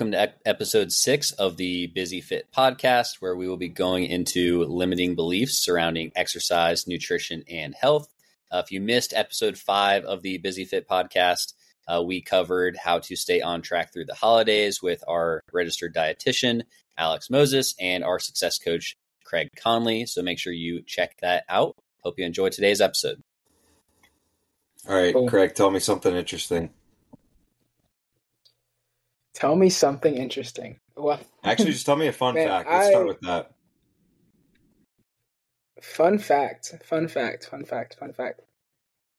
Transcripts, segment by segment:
welcome to episode six of the Busy Fit podcast, where we will be going into limiting beliefs surrounding exercise, nutrition, and health. Uh, if you missed episode five of the Busy Fit podcast, uh, we covered how to stay on track through the holidays with our registered dietitian, Alex Moses, and our success coach, Craig Conley. So make sure you check that out. Hope you enjoy today's episode. All right, Craig, tell me something interesting. Tell me something interesting. Well, actually, just tell me a fun man, fact. Let's I, start with that. Fun fact, fun fact, fun fact, fun fact.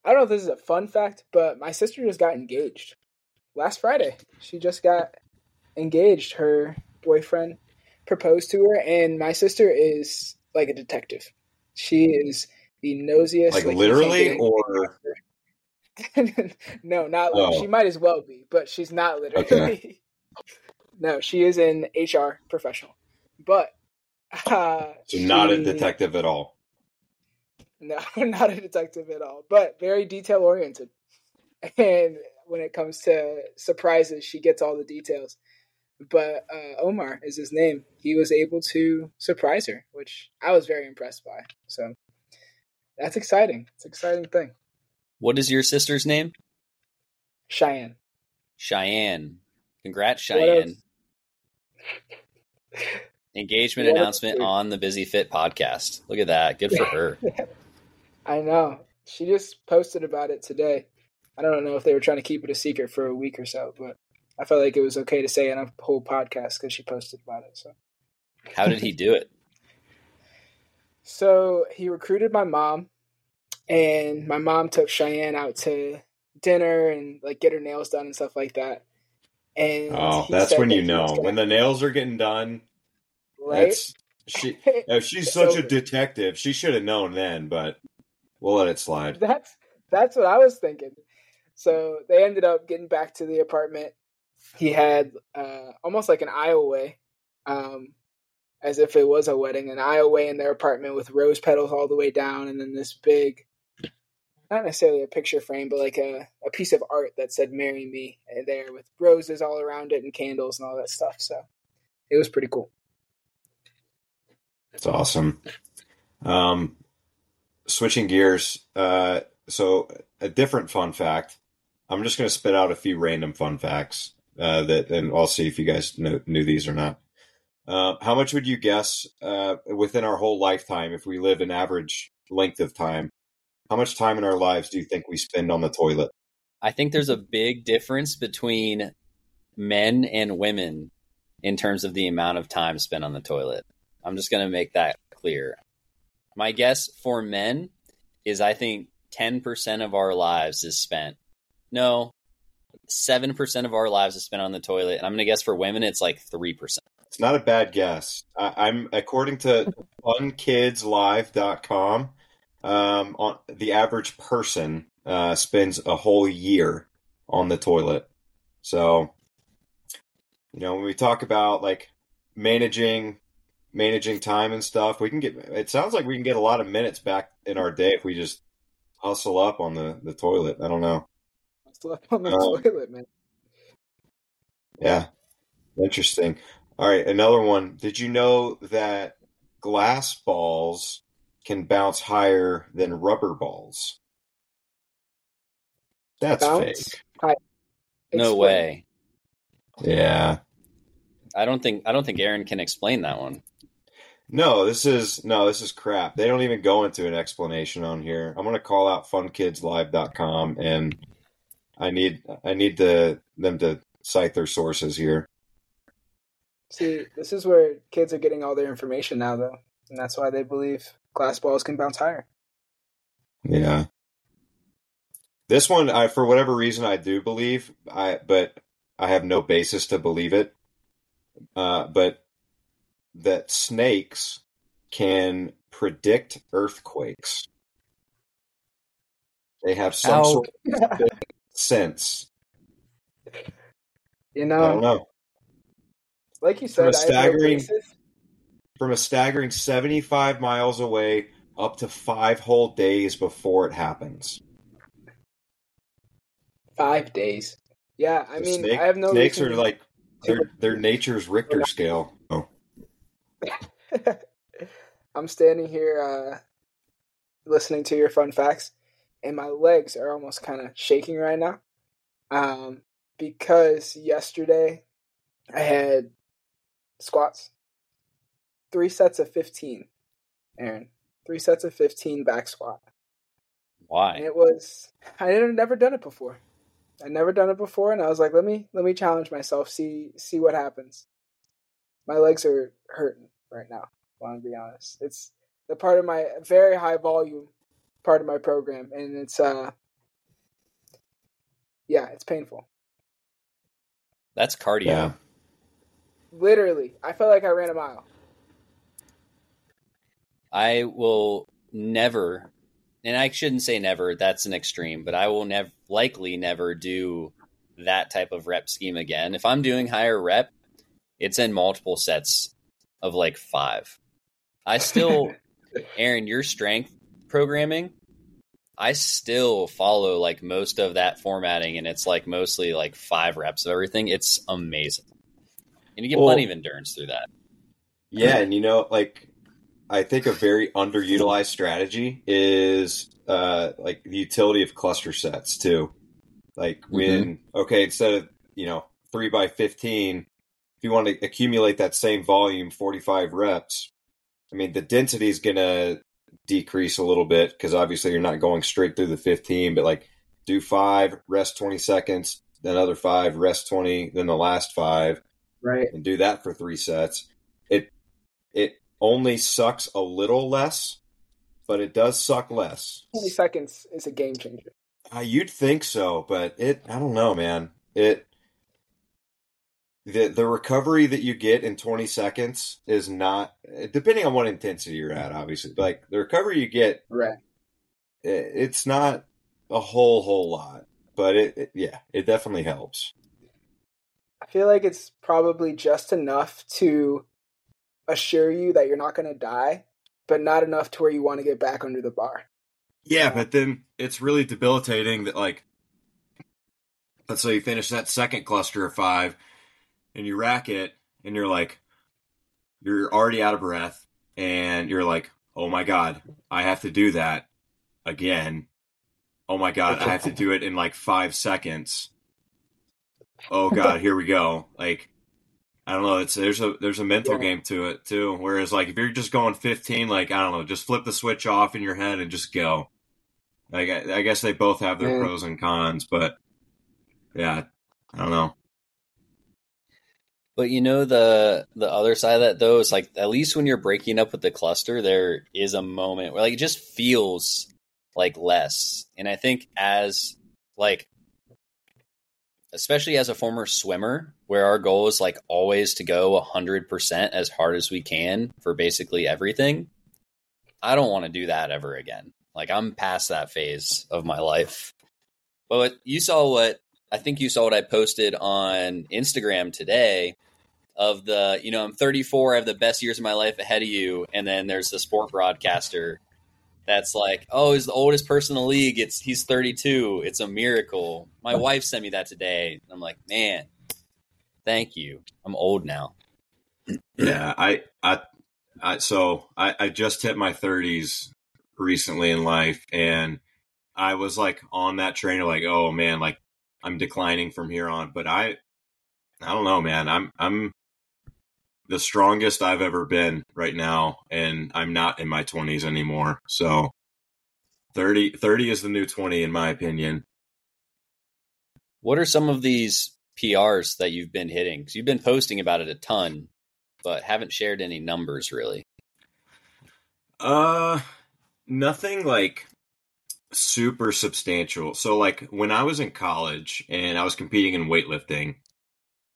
I don't know if this is a fun fact, but my sister just got engaged last Friday. She just got engaged. Her boyfriend proposed to her, and my sister is like a detective. She is the nosiest. Like, like literally, or no, not. Oh. She might as well be, but she's not literally. Okay. no, she is an HR professional, but uh, so not she, a detective at all. No, not a detective at all, but very detail oriented. And when it comes to surprises, she gets all the details. But uh, Omar is his name. He was able to surprise her, which I was very impressed by. So that's exciting. It's an exciting thing. What is your sister's name? Cheyenne. Cheyenne. Congrats, Cheyenne. Engagement what announcement on the Busy Fit podcast. Look at that. Good for her. I know. She just posted about it today. I don't know if they were trying to keep it a secret for a week or so, but I felt like it was okay to say in a whole podcast because she posted about it. So, how did he do it? so he recruited my mom and my mom took Cheyenne out to dinner and like get her nails done and stuff like that. And oh, that's when that you know when the nails are getting done. Right? That's she. If she's such a detective, she should have known then. But we'll let it slide. That's that's what I was thinking. So they ended up getting back to the apartment. He had uh, almost like an aisle away, um, as if it was a wedding, an aisle away in their apartment with rose petals all the way down, and then this big not necessarily a picture frame, but like a, a piece of art that said "Marry Me" there with roses all around it and candles and all that stuff. So it was pretty cool. It's awesome. Um, switching gears, uh, so a different fun fact. I'm just going to spit out a few random fun facts uh, that, and I'll see if you guys know, knew these or not. Uh, how much would you guess uh, within our whole lifetime, if we live an average length of time, how much time in our lives do you think we spend on the toilet? I think there's a big difference between men and women in terms of the amount of time spent on the toilet. I'm just going to make that clear. My guess for men is I think 10% of our lives is spent. No, 7% of our lives is spent on the toilet. And I'm going to guess for women, it's like 3%. It's not a bad guess. I, am according to funkidslive.com, um, on the average person uh, spends a whole year on the toilet. So, you know, when we talk about like managing managing time and stuff, we can get. It sounds like we can get a lot of minutes back in our day if we just hustle up on the the toilet. I don't know. Hustle up on the um, toilet, man. Yeah, interesting. All right, another one. Did you know that glass balls can bounce higher than rubber balls. That's bounce fake. High. No way. Yeah. I don't think I don't think Aaron can explain that one. No, this is no, this is crap. They don't even go into an explanation on here. I'm gonna call out funkidslive.com and I need I need the them to cite their sources here. See, this is where kids are getting all their information now though. And that's why they believe glass balls can bounce higher. Yeah. This one, I for whatever reason, I do believe, I but I have no basis to believe it. Uh, but that snakes can predict earthquakes. They have some Ow. sort of sense. You know, I don't know. Like you said, a staggering, from a staggering 75 miles away up to five whole days before it happens. Five days. Yeah, I mean, snake, I have no snakes are like They're, they're nature's Richter scale. Oh. I'm standing here uh, listening to your fun facts, and my legs are almost kind of shaking right now. Um, because yesterday I had squats, three sets of 15, Aaron, three sets of 15 back squat. Why? And it was, I had never done it before. I'd never done it before, and I was like, let me let me challenge myself, see see what happens. My legs are hurting right now. I want to be honest. It's the part of my very high volume part of my program, and it's uh, yeah, it's painful. That's cardio. Yeah. Literally, I felt like I ran a mile. I will never, and I shouldn't say never, that's an extreme, but I will never, likely never do that type of rep scheme again. If I'm doing higher rep, it's in multiple sets of like five. I still, Aaron, your strength programming, I still follow like most of that formatting, and it's like mostly like five reps of everything. It's amazing. And you get Well- plenty of endurance through that. Yeah, and you know, like I think a very underutilized strategy is uh like the utility of cluster sets too. Like when okay, instead of you know three by fifteen, if you want to accumulate that same volume, forty five reps, I mean the density is gonna decrease a little bit because obviously you're not going straight through the fifteen, but like do five, rest twenty seconds, then another five, rest twenty, then the last five Right. and do that for three sets. It it only sucks a little less, but it does suck less. Twenty seconds is a game changer. Uh, you'd think so, but it I don't know, man. It the the recovery that you get in 20 seconds is not depending on what intensity you're at obviously like the recovery you get Right. it, it's not a whole whole lot but it, it yeah it definitely helps I feel like it's probably just enough to assure you that you're not going to die, but not enough to where you want to get back under the bar. Yeah, but then it's really debilitating that like let's say you finish that second cluster of five and you rack it and you're like you're already out of breath and you're like, Oh my god, I have to do that again. Oh my god, I have to do it in like five seconds. Oh god, here we go. Like I don't know. It's there's a there's a mental Yeah. game to it too. Whereas like if you're just going 15, like I don't know, just flip the switch off in your head and just go. Like I, I guess they both have their Man. pros and cons, but yeah, I don't know. But you know the the other side of that though is like at least when you're breaking up with the cluster, there is a moment where like it just feels like less. And I think as like especially as a former swimmer, where our goal is like always to go hundred percent as hard as we can for basically everything. I don't want to do that ever again. Like I'm past that phase of my life. But you saw what I think you saw what I posted on Instagram today of the, you know, I'm 34, I have the best years of my life ahead of you. And then there's the sport broadcaster that's like, oh, he's the oldest person in the league. It's he's 32. It's a miracle. My wife sent me that today. I'm like, man, thank you. I'm old now. Yeah, I, I, I so I, I just hit my 30s recently in life, and I was like on that train of like, oh man, like I'm declining from here on. But I, I don't know, man. I'm I'm the strongest I've ever been right now, and I'm not in my 20s anymore. So 30, 30 is the new 20 in my opinion. What are some of these PRs that you've been hitting? Because you've been posting about it a ton, but haven't shared any numbers really. Uh, nothing like super substantial. So, like when I was in college and I was competing in weightlifting,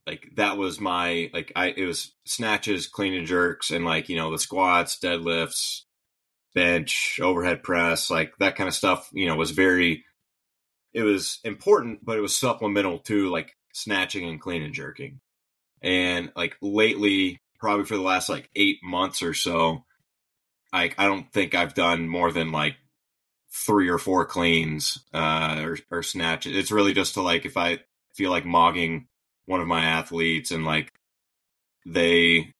like that was my like I it was snatches, clean and jerks, and like you know the squats, deadlifts, bench, overhead press, like that kind of stuff. You know, was very it was important, but it was supplemental to like snatching and clean and jerking. And like lately, probably for the last like eight months or so, I I don't think I've done more than like three or four cleans uh, or or snatches. It's really just to like if I feel like mogging one of my athletes and like they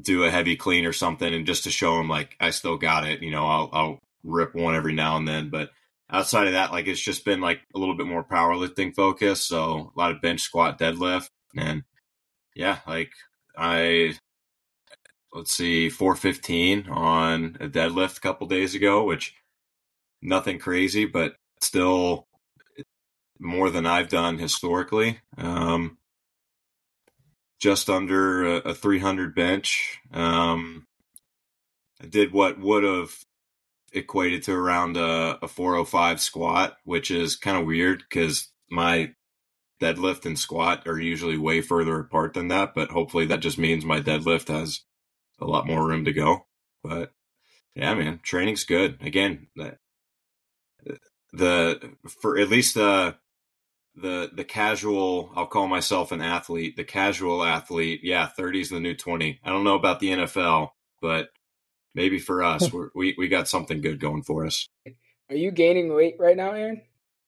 do a heavy clean or something and just to show them like I still got it, you know, I'll I'll rip one every now and then, but outside of that like it's just been like a little bit more powerlifting focus, so a lot of bench squat deadlift and yeah, like I let's see 415 on a deadlift a couple days ago, which nothing crazy, but still more than I've done historically. Um, just under a, a 300 bench. Um, I did what would have equated to around a, a 405 squat, which is kind of weird because my deadlift and squat are usually way further apart than that. But hopefully that just means my deadlift has a lot more room to go. But yeah, man, training's good. Again, the, the for at least the the the casual I'll call myself an athlete, the casual athlete, yeah, 30 is the new 20. I don't know about the NFL, but maybe for us we're, we we got something good going for us. Are you gaining weight right now, Aaron?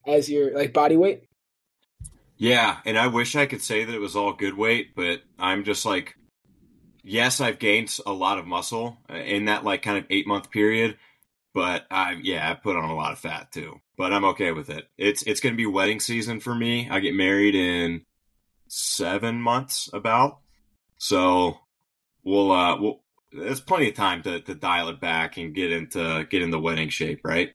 As your like body weight? Yeah, and I wish I could say that it was all good weight, but I'm just like yes, I've gained a lot of muscle uh, in that like kind of 8 month period, but I yeah, I put on a lot of fat too. But I'm okay with it. It's it's going to be wedding season for me. I get married in 7 months about. So we'll uh we'll there's plenty of time to to dial it back and get into get in the wedding shape, right?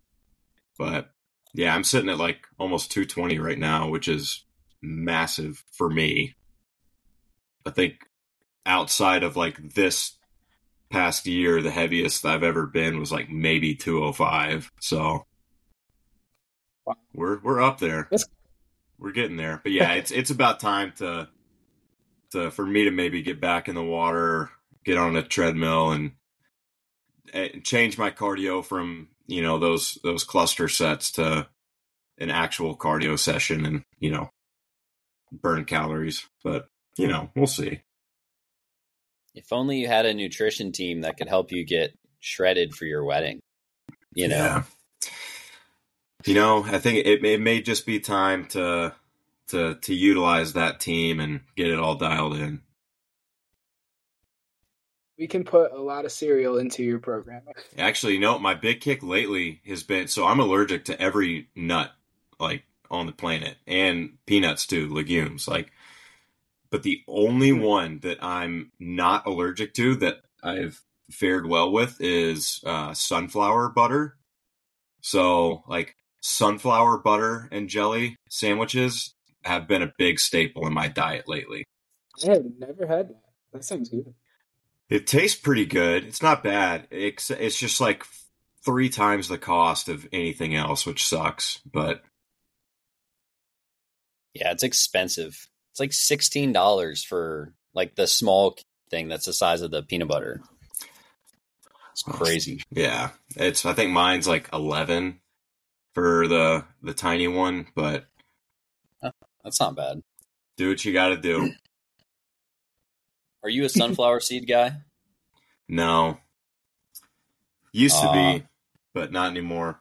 But yeah, I'm sitting at like almost 220 right now, which is massive for me. I think outside of like this past year, the heaviest I've ever been was like maybe 205. So wow. we're we're up there. That's... We're getting there. But yeah, it's it's about time to to for me to maybe get back in the water, get on a treadmill and, and change my cardio from, you know, those those cluster sets to an actual cardio session and, you know, burn calories. But, you know, we'll see. If only you had a nutrition team that could help you get shredded for your wedding. You know. Yeah. You know, I think it, it may just be time to to to utilize that team and get it all dialed in. We can put a lot of cereal into your program. Actually, you know, my big kick lately has been so I'm allergic to every nut like on the planet and peanuts too, legumes. Like but the only hmm. one that I'm not allergic to that I've fared well with is uh, sunflower butter. So, like sunflower butter and jelly sandwiches have been a big staple in my diet lately. I have never had that. That sounds good. It tastes pretty good. It's not bad. It's, it's just like three times the cost of anything else, which sucks. But yeah, it's expensive. It's like sixteen dollars for like the small thing that's the size of the peanut butter. It's crazy. Yeah, it's. I think mine's like eleven for the the tiny one, but that's not bad. Do what you got to do. Are you a sunflower seed guy? No. Used uh, to be, but not anymore.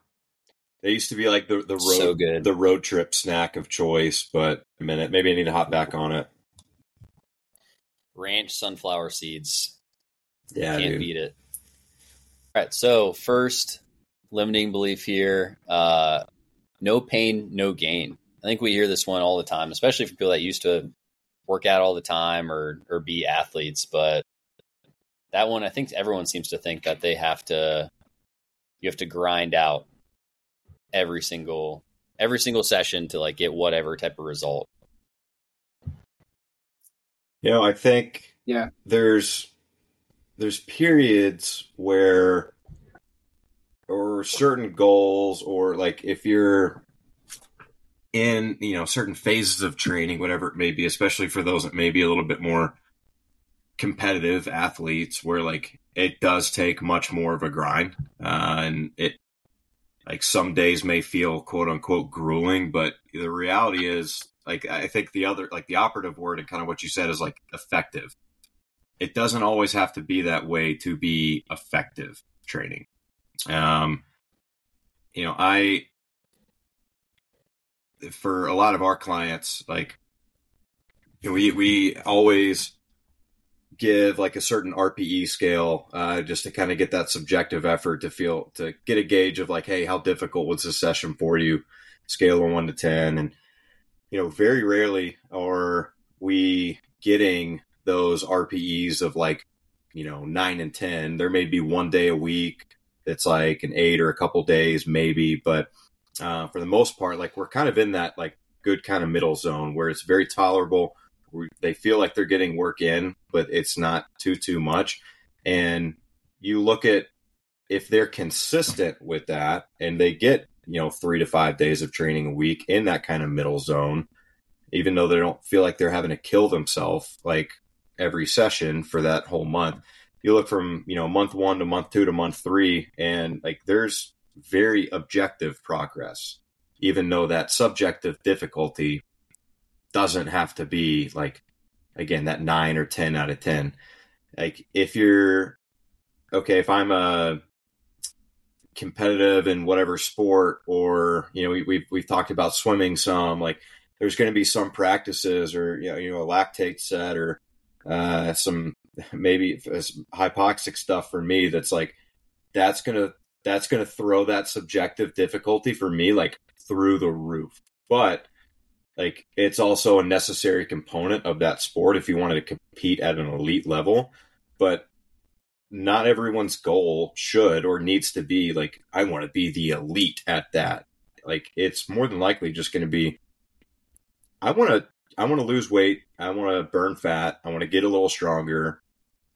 They used to be like the the road so the road trip snack of choice, but a minute, maybe I need to hop back on it. Ranch sunflower seeds. Yeah, can't dude. beat it. All right, so first limiting belief here: uh, no pain, no gain. I think we hear this one all the time, especially for people that used to work out all the time or or be athletes. But that one, I think everyone seems to think that they have to you have to grind out every single every single session to like get whatever type of result. You know, I think yeah, there's there's periods where or certain goals or like if you're in you know certain phases of training whatever it may be especially for those that may be a little bit more competitive athletes where like it does take much more of a grind uh, and it like some days may feel quote unquote grueling, but the reality is like I think the other like the operative word and kind of what you said is like effective. It doesn't always have to be that way to be effective training. Um, you know, I for a lot of our clients, like we we always give like a certain RPE scale uh, just to kind of get that subjective effort to feel to get a gauge of like, hey, how difficult was this session for you? Scale of one to ten, and you know, very rarely are we getting those RPEs of like, you know, nine and ten. There may be one day a week that's like an eight or a couple days maybe, but uh, for the most part, like we're kind of in that like good kind of middle zone where it's very tolerable they feel like they're getting work in, but it's not too too much. And you look at if they're consistent with that and they get you know three to five days of training a week in that kind of middle zone, even though they don't feel like they're having to kill themselves like every session for that whole month. You look from you know month one to month two to month three, and like there's very objective progress, even though that subjective difficulty doesn't have to be like again that 9 or 10 out of 10 like if you're okay if i'm a competitive in whatever sport or you know we, we've, we've talked about swimming some like there's going to be some practices or you know, you know a lactate set or uh, some maybe hypoxic stuff for me that's like that's gonna that's gonna throw that subjective difficulty for me like through the roof. But like it's also a necessary component of that sport if you wanted to compete at an elite level but not everyone's goal should or needs to be like i want to be the elite at that. Like it's more than likely just going to be i want to i want to lose weight i want to burn fat i want to get a little stronger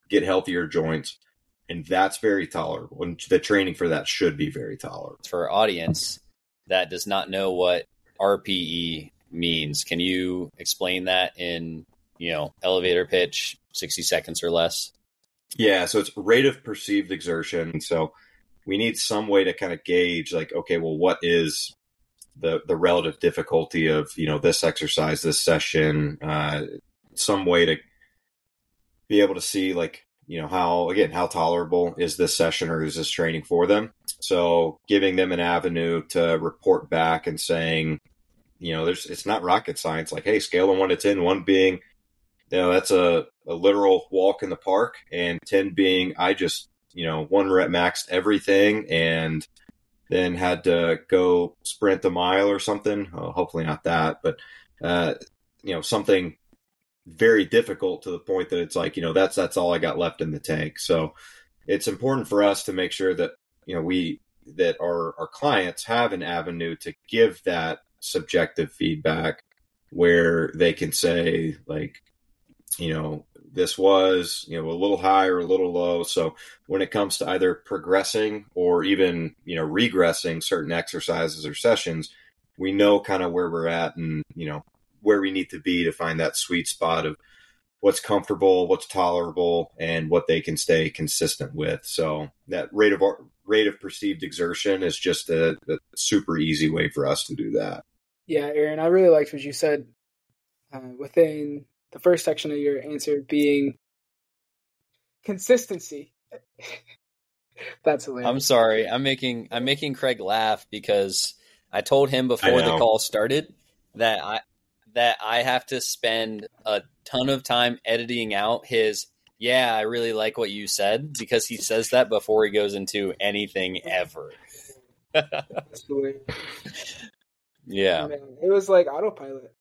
get healthier joints and that's very tolerable and the training for that should be very tolerable. For our audience that does not know what rpe means. Can you explain that in, you know, elevator pitch, 60 seconds or less? Yeah, so it's rate of perceived exertion. So we need some way to kind of gauge like, okay, well, what is the the relative difficulty of, you know, this exercise, this session, uh, some way to be able to see like, you know, how again, how tolerable is this session or is this training for them? So giving them an avenue to report back and saying, you know, there's it's not rocket science. Like, hey, scale of one to ten, one being, you know, that's a, a literal walk in the park, and ten being I just, you know, one rep maxed everything and then had to go sprint a mile or something. Well, hopefully not that, but uh, you know, something very difficult to the point that it's like, you know, that's that's all I got left in the tank. So it's important for us to make sure that, you know, we that our our clients have an avenue to give that subjective feedback where they can say like you know this was you know a little high or a little low. So when it comes to either progressing or even you know regressing certain exercises or sessions we know kind of where we're at and you know where we need to be to find that sweet spot of what's comfortable what's tolerable and what they can stay consistent with. So that rate of rate of perceived exertion is just a, a super easy way for us to do that yeah, Aaron, I really liked what you said uh, within the first section of your answer being consistency. That's hilarious. I'm sorry. I'm making I'm making Craig laugh because I told him before the call started that I that I have to spend a ton of time editing out his yeah, I really like what you said because he says that before he goes into anything ever. Yeah. Man, it was like autopilot.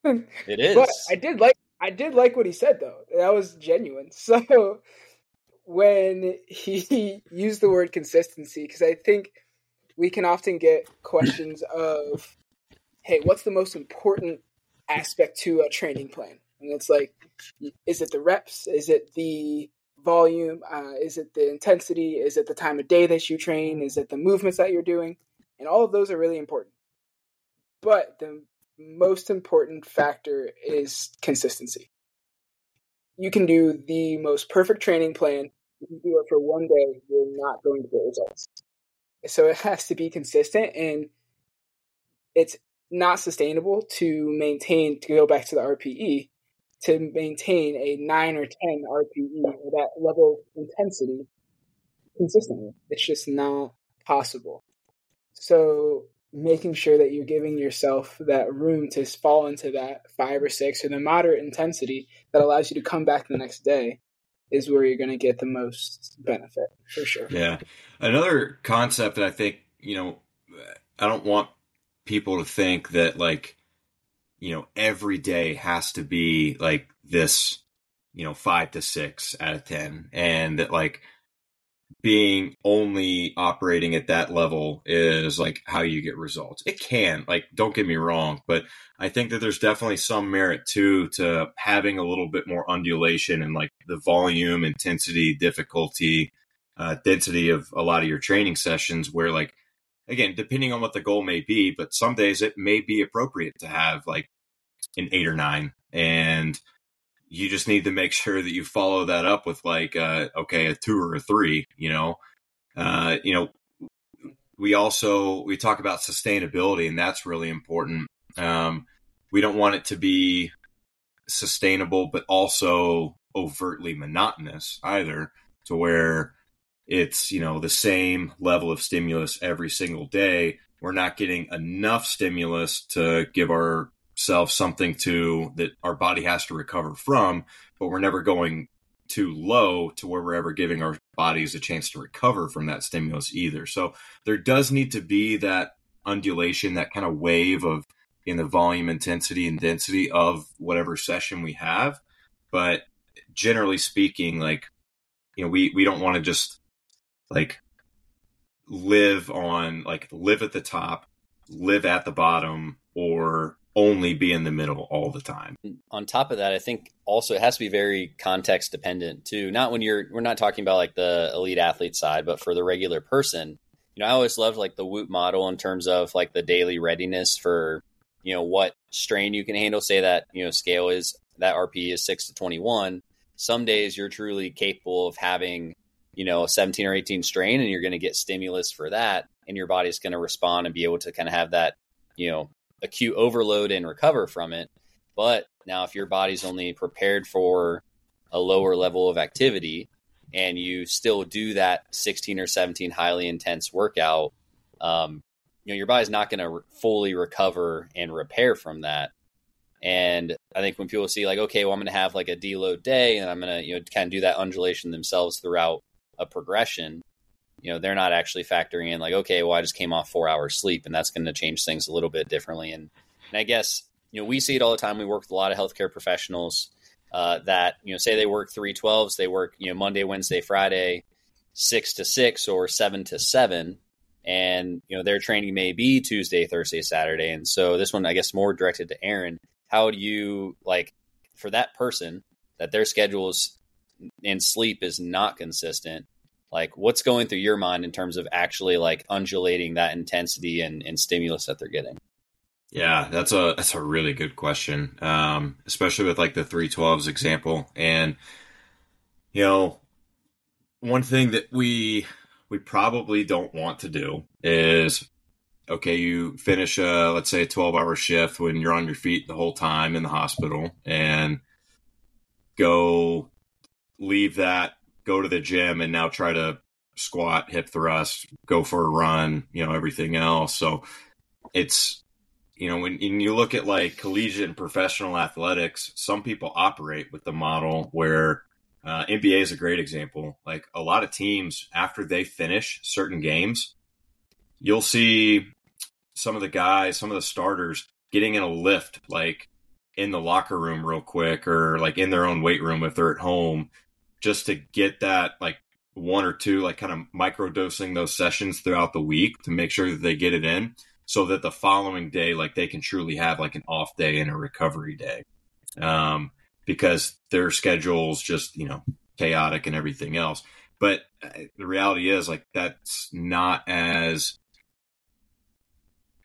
it is. But I did like I did like what he said though. That was genuine. So when he used the word consistency because I think we can often get questions of hey, what's the most important aspect to a training plan? And it's like is it the reps? Is it the volume? Uh, is it the intensity? Is it the time of day that you train? Is it the movements that you're doing? And all of those are really important. But the most important factor is consistency. You can do the most perfect training plan. If You do it for one day, you're not going to get results. So it has to be consistent and it's not sustainable to maintain, to go back to the RPE, to maintain a 9 or 10 RPE or that level of intensity consistently. It's just not possible. So making sure that you're giving yourself that room to fall into that five or six or the moderate intensity that allows you to come back the next day is where you're going to get the most benefit for sure. Yeah. Another concept that I think, you know, I don't want people to think that like, you know, every day has to be like this, you know, five to six out of 10. And that like, being only operating at that level is like how you get results. It can, like, don't get me wrong, but I think that there's definitely some merit too to having a little bit more undulation and like the volume, intensity, difficulty, uh, density of a lot of your training sessions where like, again, depending on what the goal may be, but some days it may be appropriate to have like an eight or nine and you just need to make sure that you follow that up with like uh, okay a two or a three you know? Uh, you know we also we talk about sustainability and that's really important. Um, we don't want it to be sustainable but also overtly monotonous either to where it's you know the same level of stimulus every single day. We're not getting enough stimulus to give our self something to that our body has to recover from, but we're never going too low to where we're ever giving our bodies a chance to recover from that stimulus either. So there does need to be that undulation, that kind of wave of in the volume, intensity, and density of whatever session we have. But generally speaking, like, you know, we, we don't want to just like live on like live at the top, live at the bottom, or only be in the middle all the time. On top of that, I think also it has to be very context dependent too. Not when you're we're not talking about like the elite athlete side, but for the regular person. You know, I always loved like the Whoop model in terms of like the daily readiness for, you know, what strain you can handle. Say that, you know, scale is that RP is six to twenty one. Some days you're truly capable of having, you know, a 17 or 18 strain and you're going to get stimulus for that and your body's going to respond and be able to kind of have that, you know, acute overload and recover from it. But now, if your body's only prepared for a lower level of activity and you still do that 16 or 17 highly intense workout, um, you know, your body's not going to re- fully recover and repair from that. And I think when people see like, okay, well, I'm going to have like a deload day and I'm going to, you know, kind of do that undulation themselves throughout a progression, you know they're not actually factoring in like okay well i just came off four hours sleep and that's going to change things a little bit differently. And, and i guess you know we see it all the time. We work with a lot of healthcare professionals uh, that you know say they work 312s they work you know monday wednesday friday six to six or seven to seven. And you know their training may be tuesday thursday saturday. And so this one i guess more directed to aaron. How do you like for that person that their schedules and sleep is not consistent like what's going through your mind in terms of actually like undulating that intensity and, and stimulus that they're getting? Yeah that's a that's a really good question um, especially with like the 312s example. And you know one thing that we we probably don't want to do is okay you finish a let's say a 12 hour shift when you're on your feet the whole time in the hospital and go leave that go to the gym and now try to squat, hip thrust, go for a run, you know, everything else. So it's, you know, when, when you look at like collegiate and professional athletics, some people operate with the model where uh, NBA is a great example. Like a lot of teams, after they finish certain games, you'll see some of the guys, some of the starters getting in a lift, like in the locker room real quick or like in their own weight room if they're at home just to get that like one or two like kind of micro dosing those sessions throughout the week to make sure that they get it in so that the following day like they can truly have like an off day and a recovery day. Um, because their schedules just you know chaotic and everything else. But uh, the reality is like that's not as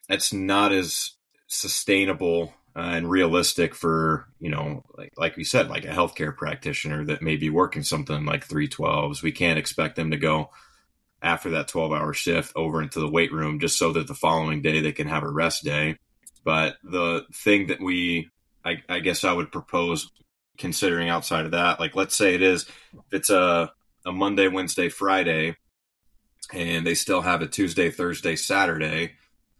that's not as sustainable uh, and realistic for you know like like we said like a healthcare practitioner that may be working something like 312s we can't expect them to go after that 12 hour shift over into the weight room just so that the following day they can have a rest day. But the thing that we I, I guess i would propose considering outside of that like let's say it is it's a, a monday wednesday friday and they still have a tuesday thursday saturday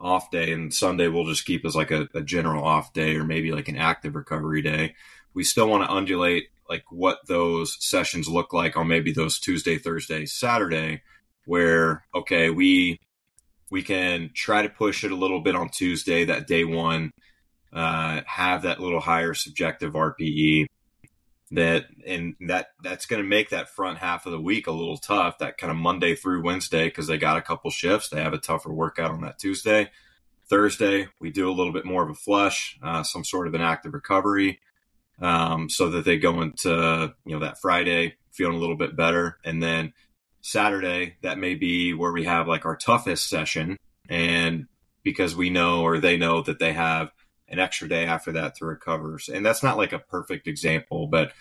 off day, and Sunday we'll just keep as like a, a general off day or maybe like an active recovery day. We still want to undulate like what those sessions look like on maybe those Tuesday, Thursday, Saturday, where okay, we we can try to push it a little bit on Tuesday, that day one, uh, have that little higher subjective RPE. That and that that's going to make that front half of the week a little tough. That kind of Monday through Wednesday because they got a couple shifts. They have a tougher workout on that Tuesday. Thursday, we do a little bit more of a flush, uh, some sort of an active recovery, um, so that they go into you know that Friday feeling a little bit better, and then Saturday that may be where we have like our toughest session, and because we know or they know that they have an extra day after that to recover. And that's not like a perfect example, but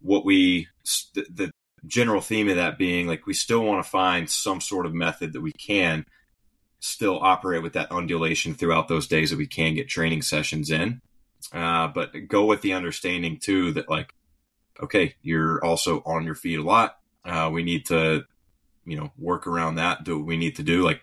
what we, the general theme of that being like, we still want to find some sort of method that we can still operate with that undulation throughout those days that we can get training sessions in. Uh, but go with the understanding too that like, okay, you're also on your feet a lot. Uh, we need to, you know, work around that, do what we need to do. Like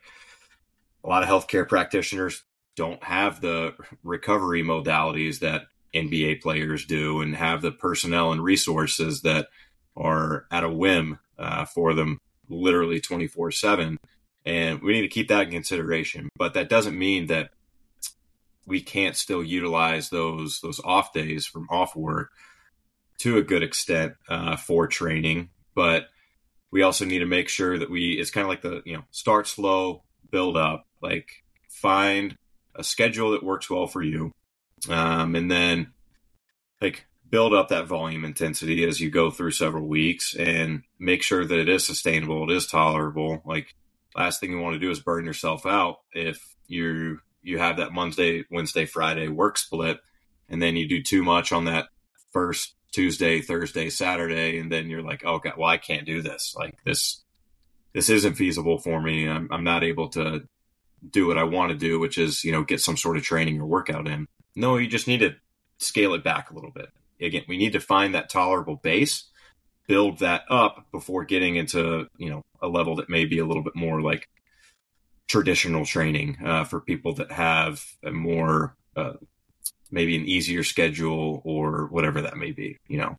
a lot of healthcare practitioners don't have the recovery modalities that NBA players do and have the personnel and resources that are at a whim uh, for them literally 24 7. And we need to keep that in consideration. But that doesn't mean that we can't still utilize those those off days from off work to a good extent uh, for training. But we also need to make sure that we it's kind of like the you know start slow, build up. Like find a schedule that works well for you, um, and then like build up that volume intensity as you go through several weeks and make sure that it is sustainable, it is tolerable. Like last thing you want to do is burn yourself out if you you have that Monday, Wednesday, Friday work split, and then you do too much on that first Tuesday, Thursday, Saturday, and then you're like, oh god, well I can't do this. Like this this isn't feasible for me. I'm, I'm not able to do what I want to do, which is, you know, get some sort of training or workout in. No, you just need to scale it back a little bit. Again, we need to find that tolerable base, build that up before getting into, you know, a level that may be a little bit more like traditional training uh, for people that have a more, uh, maybe an easier schedule or whatever that may be, you know?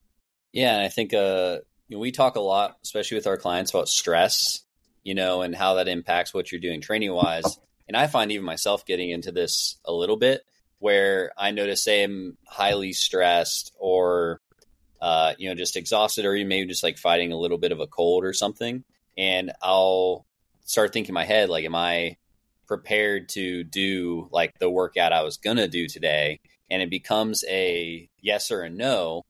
Yeah. I think, uh, we talk a lot, especially with our clients about stress, you know, and how that impacts what you're doing training wise. And I find even myself getting into this a little bit where I notice, say, I'm highly stressed or, uh, you know, just exhausted or maybe just like fighting a little bit of a cold or something. And I'll start thinking in my head, like, am I prepared to do like the workout I was going to do today? And it becomes a yes or a no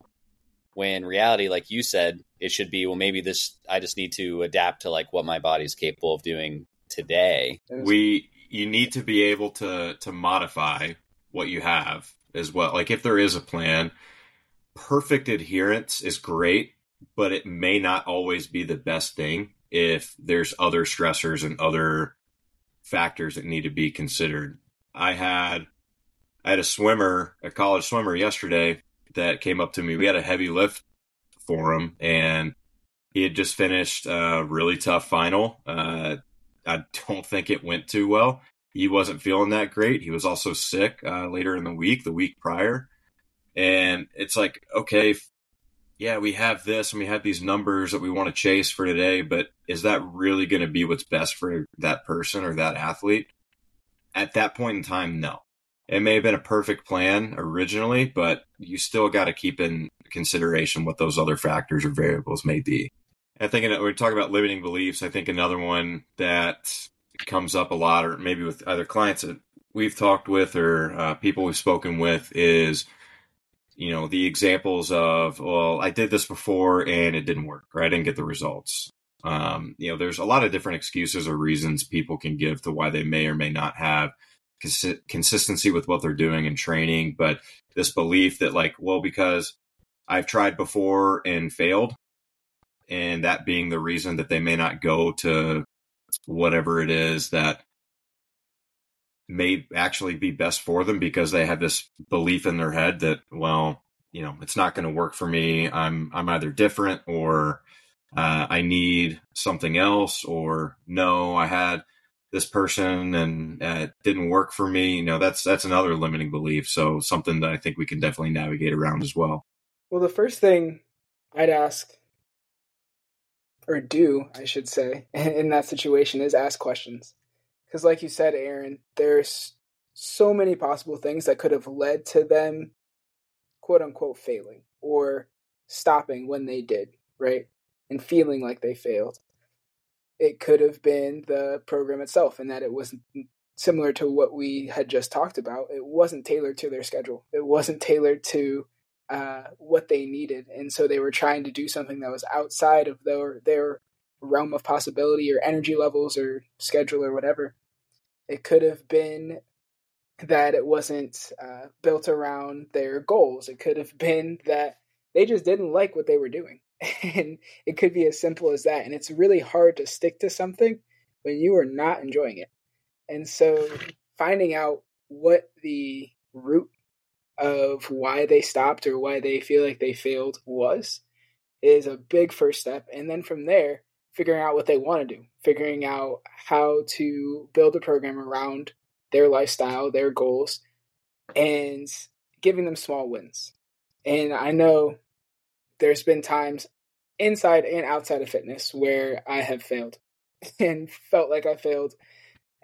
when reality like you said it should be well maybe this i just need to adapt to like what my body's capable of doing today we you need to be able to to modify what you have as well. Like if there is a plan, perfect adherence is great, but it may not always be the best thing if there's other stressors and other factors that need to be considered. I had I had a swimmer, a college swimmer yesterday that came up to me. We had a heavy lift for him and he had just finished a really tough final. Uh, I don't think it went too well. He wasn't feeling that great. He was also sick uh, later in the week, the week prior. And it's like, okay, yeah, we have this and we have these numbers that we want to chase for today, but is that really going to be what's best for that person or that athlete? At that point in time, no. It may have been a perfect plan originally, but you still got to keep in consideration what those other factors or variables may be. I think we're talking about limiting beliefs. I think another one that comes up a lot, or maybe with other clients that we've talked with or uh, people we've spoken with, is you know the examples of well, I did this before and it didn't work, or I didn't get the results. Um, you know, there's a lot of different excuses or reasons people can give to why they may or may not have cons- consistency with what they're doing in training, but this belief that like, well, because I've tried before and failed, and that being the reason that they may not go to whatever it is that may actually be best for them because they have this belief in their head that well you know it's not going to work for me i'm i'm either different or uh, i need something else or no i had this person and uh, it didn't work for me. You know, that's that's another limiting belief. So something that I think we can definitely navigate around as well. Well, the first thing I'd ask or do, I should say, in that situation is ask questions. Because, like you said, Aaron, there's so many possible things that could have led to them, quote unquote, failing or stopping when they did, right? And feeling like they failed. It could have been the program itself, and that it was similar to what we had just talked about. It wasn't tailored to their schedule, it wasn't tailored to uh, what they needed, and so they were trying to do something that was outside of their their realm of possibility or energy levels or schedule or whatever. It could have been that it wasn't uh, built around their goals. It could have been that they just didn't like what they were doing, and it could be as simple as that. And it's really hard to stick to something when you are not enjoying it. And so, finding out what the root of why they stopped or why they feel like they failed was is a big first step. And then from there, figuring out what they want to do, figuring out how to build a program around their lifestyle, their goals, and giving them small wins. And I know there's been times inside and outside of fitness where I have failed and felt like I failed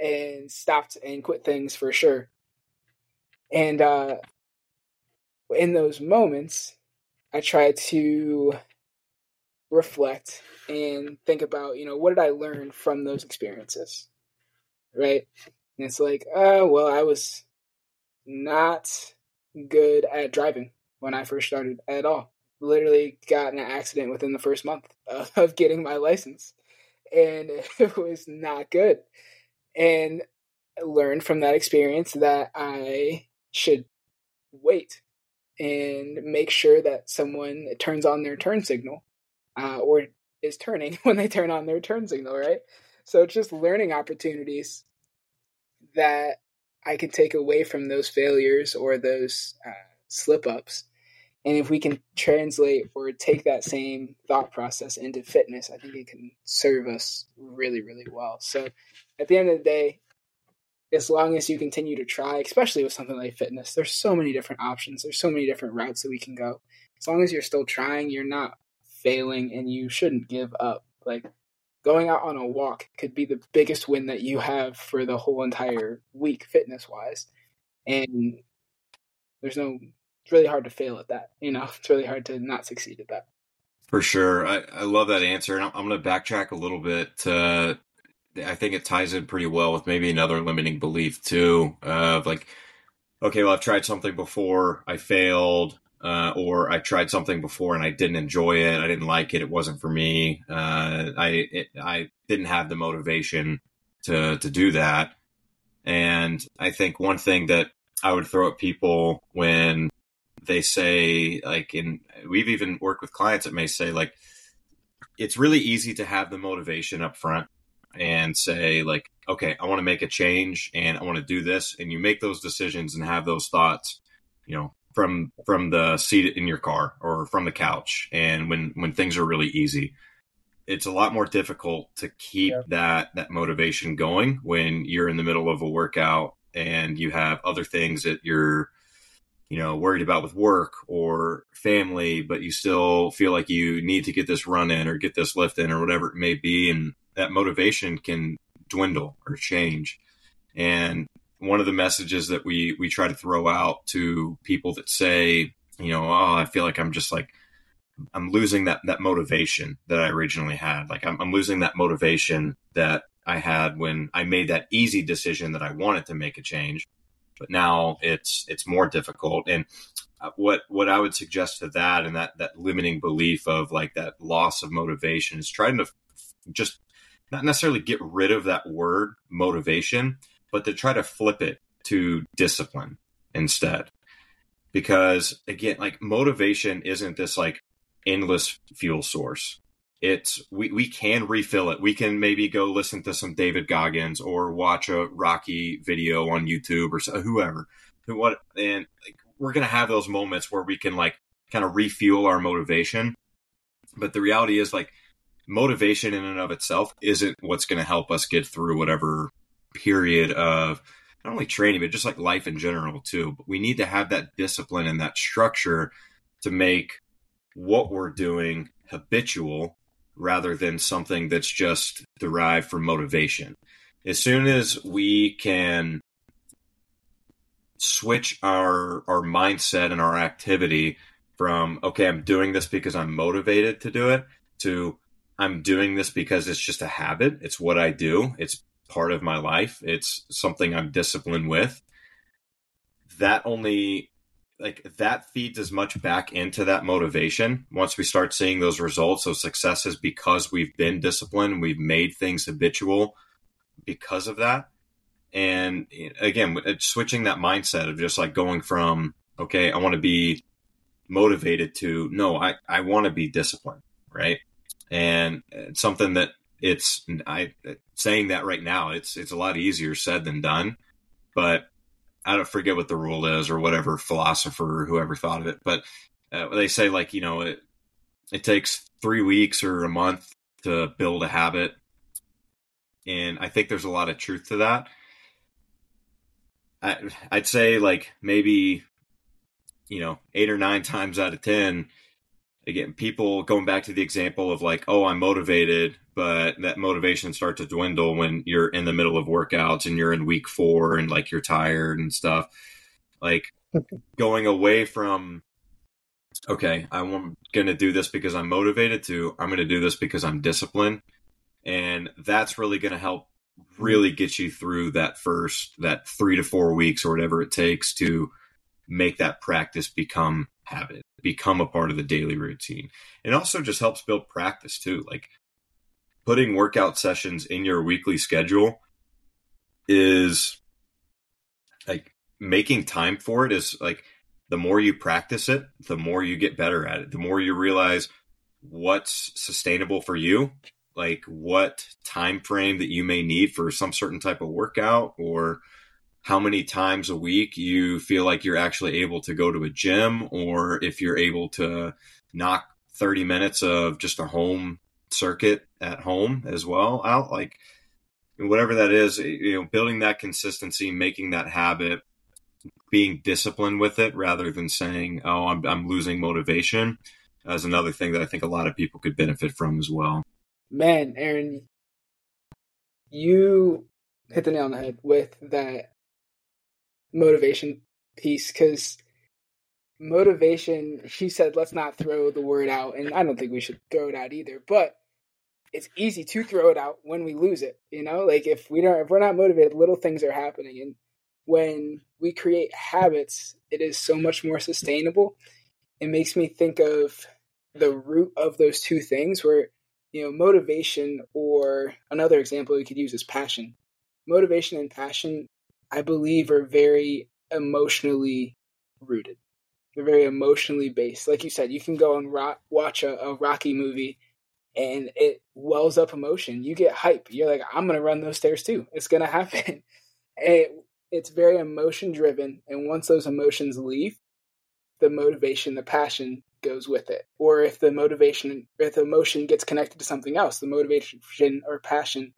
and stopped and quit things for sure. And uh, in those moments, I try to reflect and think about, you know, what did I learn from those experiences? Right? And it's like, uh, well, I was not good at driving when I first started at all. Literally got in an accident within the first month of getting my license. And it was not good. And learned from that experience that I should wait and make sure that someone turns on their turn signal uh, or is turning when they turn on their turn signal, right? So it's just learning opportunities that I can take away from those failures or those uh, slip ups. And if we can translate or take that same thought process into fitness, I think it can serve us really, really well. So at the end of the day, as long as you continue to try, especially with something like fitness, there's so many different options. There's so many different routes that we can go. As long as you're still trying, you're not failing and you shouldn't give up. Like going out on a walk could be the biggest win that you have for the whole entire week, fitness wise. And there's no, it's really hard to fail at that. You know, it's really hard to not succeed at that. For sure. I, I love that answer. And I'm, I'm going to backtrack a little bit to I think it ties in pretty well with maybe another limiting belief too of like, okay, well, I've tried something before, I failed, uh, or I tried something before and I didn't enjoy it, I didn't like it, it wasn't for me, uh, I it, I didn't have the motivation to to do that, and I think one thing that I would throw at people when they say like in we've even worked with clients that may say like it's really easy to have the motivation up front and say like okay i want to make a change and i want to do this and you make those decisions and have those thoughts you know from from the seat in your car or from the couch and when when things are really easy it's a lot more difficult to keep yeah. that that motivation going when you're in the middle of a workout and you have other things that you're you know worried about with work or family but you still feel like you need to get this run in or get this lift in or whatever it may be and that motivation can dwindle or change. And one of the messages that we we try to throw out to people that say, you know, oh, I feel like I'm just like I'm losing that that motivation that I originally had. Like I'm, I'm losing that motivation that I had when I made that easy decision that I wanted to make a change, but now it's it's more difficult. And uh, what what I would suggest to that and that that limiting belief of like that loss of motivation is trying to just not necessarily get rid of that word motivation, but to try to flip it to discipline instead. Because again, like motivation isn't this like endless fuel source. It's we, we can refill it. We can maybe go listen to some David Goggins or watch a Rocky video on YouTube or so, whoever. What and like, we're gonna have those moments where we can like kind of refuel our motivation. But the reality is like motivation in and of itself isn't what's going to help us get through whatever period of not only training, but just like life in general too. But we need to have that discipline and that structure to make what we're doing habitual rather than something that's just derived from motivation. As soon as we can switch our our mindset and our activity from okay, I'm doing this because I'm motivated to do it to I'm doing this because it's just a habit. It's what I do. It's part of my life. It's something I'm disciplined with. That only like that feeds as much back into that motivation once we start seeing those results those successes because we've been disciplined we've made things habitual because of that and eh, again switching that mindset of just like going from okay i want to be motivated to no i, I want to be disciplined right and it's something that it's i saying that right now it's it's a lot easier said than done but I don't forget what the rule is or whatever philosopher or whoever thought of it, but uh, they say like you know it it takes three weeks or a month to build a habit, and I think there's a lot of truth to that. I, I'd say like maybe you know eight or nine times out of ten again, people going back to the example of like, oh, I'm motivated, but that motivation starts to dwindle when you're in the middle of workouts and you're in week four and like you're tired and stuff. Like going away from, okay, I'm going to do this because I'm motivated to, I'm going to do this because I'm disciplined. And that's really going to help really get you through that first, that three to four weeks or whatever it takes to make that practice become habit, become a part of the daily routine. It also just helps build practice too. Like putting workout sessions in your weekly schedule is like making time for it is like the more you practice it, the more you get better at it. The more you realize what's sustainable for you, like what time frame that you may need for some certain type of workout or how many times a week you feel like you're actually able to go to a gym or if you're able to knock 30 minutes of just a home circuit at home as well. Out like whatever that is you know building that consistency making that habit being disciplined with it rather than saying oh i'm, I'm losing motivation is another thing that i think a lot of people could benefit from as well. Man aaron you hit the nail on the head with that motivation piece because motivation she said let's not throw the word out and i don't think we should throw it out either but it's easy to throw it out when we lose it you know? Like if we don't if we're not motivated little things are happening and when we create habits it is so much more sustainable. It makes me think of the root of those two things where you know motivation or another example we could use is passion. Motivation and passion I believe are very emotionally rooted. They're very emotionally based. Like you said, you can go and watch a, a Rocky movie and it wells up emotion. You get hype. You're like, I'm going to run those stairs too. It's going to happen. it, it's very emotion driven. And once those emotions leave, the motivation, the passion goes with it. Or if the motivation, if the emotion gets connected to something else, the motivation or passion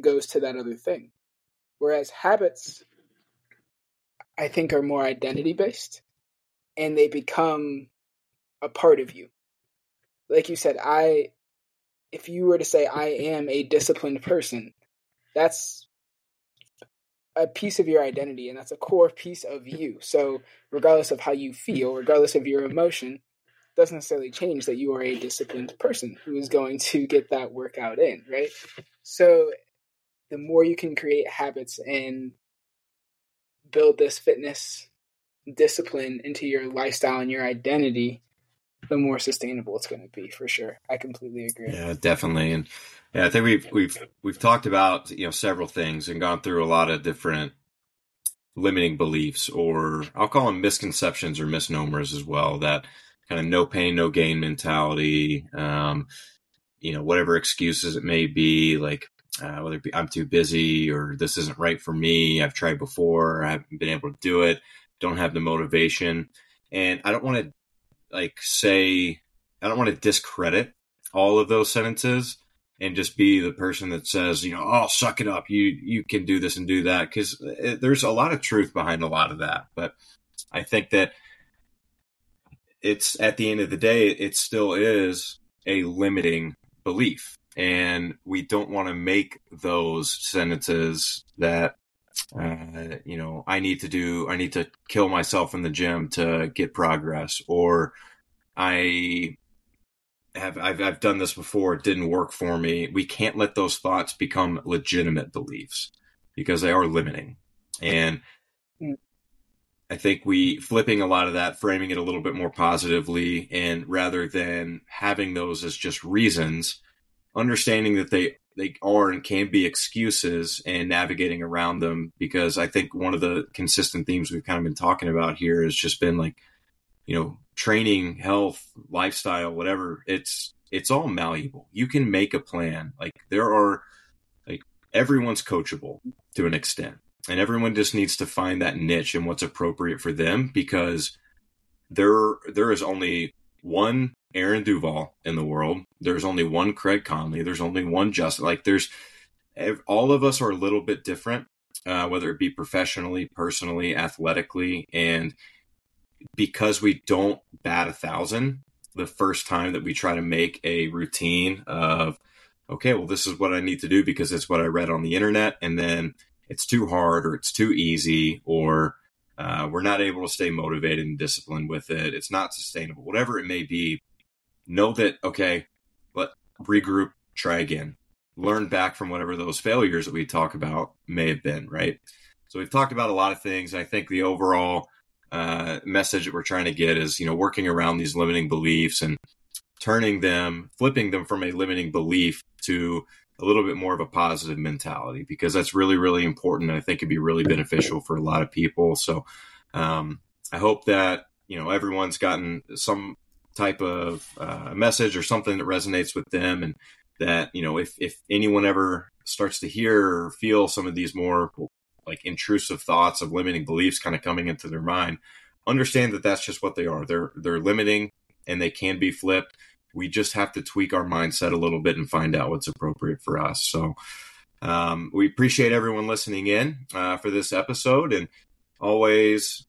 goes to that other thing. Whereas habits, I think, are more identity based and they become a part of you. Like you said, I, if you were to say, I am a disciplined person, that's a piece of your identity and that's a core piece of you. So, regardless of how you feel, regardless of your emotion, doesn't necessarily change that you are a disciplined person who is going to get that workout in, right? So, the more you can create habits and build this fitness discipline into your lifestyle and your identity, the more sustainable it's going to be for sure. I completely agree. Yeah, definitely. And yeah, I think we've we've we've talked about you know several things and gone through a lot of different limiting beliefs, or I'll call them misconceptions or misnomers as well. That kind of no pain, no gain mentality. Um, you know, whatever excuses it may be, like uh, whether it be I'm too busy or this isn't right for me. I've tried before, I haven't been able to do it. Don't have the motivation, and I don't want to like say I don't want to discredit all of those sentences, and just be the person that says, you know, oh, suck it up. You you can do this and do that because there's a lot of truth behind a lot of that. But I think that it's at the end of the day, it still is a limiting belief, and we don't want to make those sentences that uh, you know I need to do. I need to kill myself in the gym to get progress, or I have I've, I've done this before it didn't work for me we can't let those thoughts become legitimate beliefs because they are limiting and mm. i think we flipping a lot of that framing it a little bit more positively and rather than having those as just reasons understanding that they they are and can be excuses and navigating around them because i think one of the consistent themes we've kind of been talking about here has just been like you know training, health, lifestyle, whatever, it's it's all malleable. You can make a plan. Like there are like everyone's coachable to an extent. And everyone just needs to find that niche and what's appropriate for them because there there is only one Aaron Duvall in the world. There's only one Craig Conley. There's only one Justin. Like there's all of us are a little bit different, uh, whether it be professionally, personally, athletically, and because we don't bat a thousand the first time that we try to make a routine of okay well this is what i need to do because it's what i read on the internet and then it's too hard or it's too easy or uh, we're not able to stay motivated and disciplined with it it's not sustainable whatever it may be know that okay let regroup try again. Learn back from whatever those failures that we talk about may have been right? So we've talked about a lot of things. I think the overall uh, message that we're trying to get is you know working around these limiting beliefs and turning them flipping them from a limiting belief to a little bit more of a positive mentality because that's really really important And i think it'd be really beneficial for a lot of people. So um, i hope that you know everyone's gotten some type of uh, message or something that resonates with them and that you know if if anyone ever starts to hear or feel some of these more like intrusive thoughts of limiting beliefs kind of coming into their mind, understand that that's just what they are. They're they're limiting and they can be flipped. We just have to tweak our mindset a little bit and find out what's appropriate for us. So um, we appreciate everyone listening in uh, for this episode, and always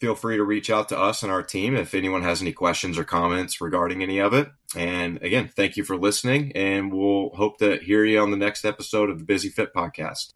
feel free to reach out to us and our team if anyone has any questions or comments regarding any of it. And again, thank you for listening, and we'll hope to hear you on the next episode of the Busy Fit Podcast.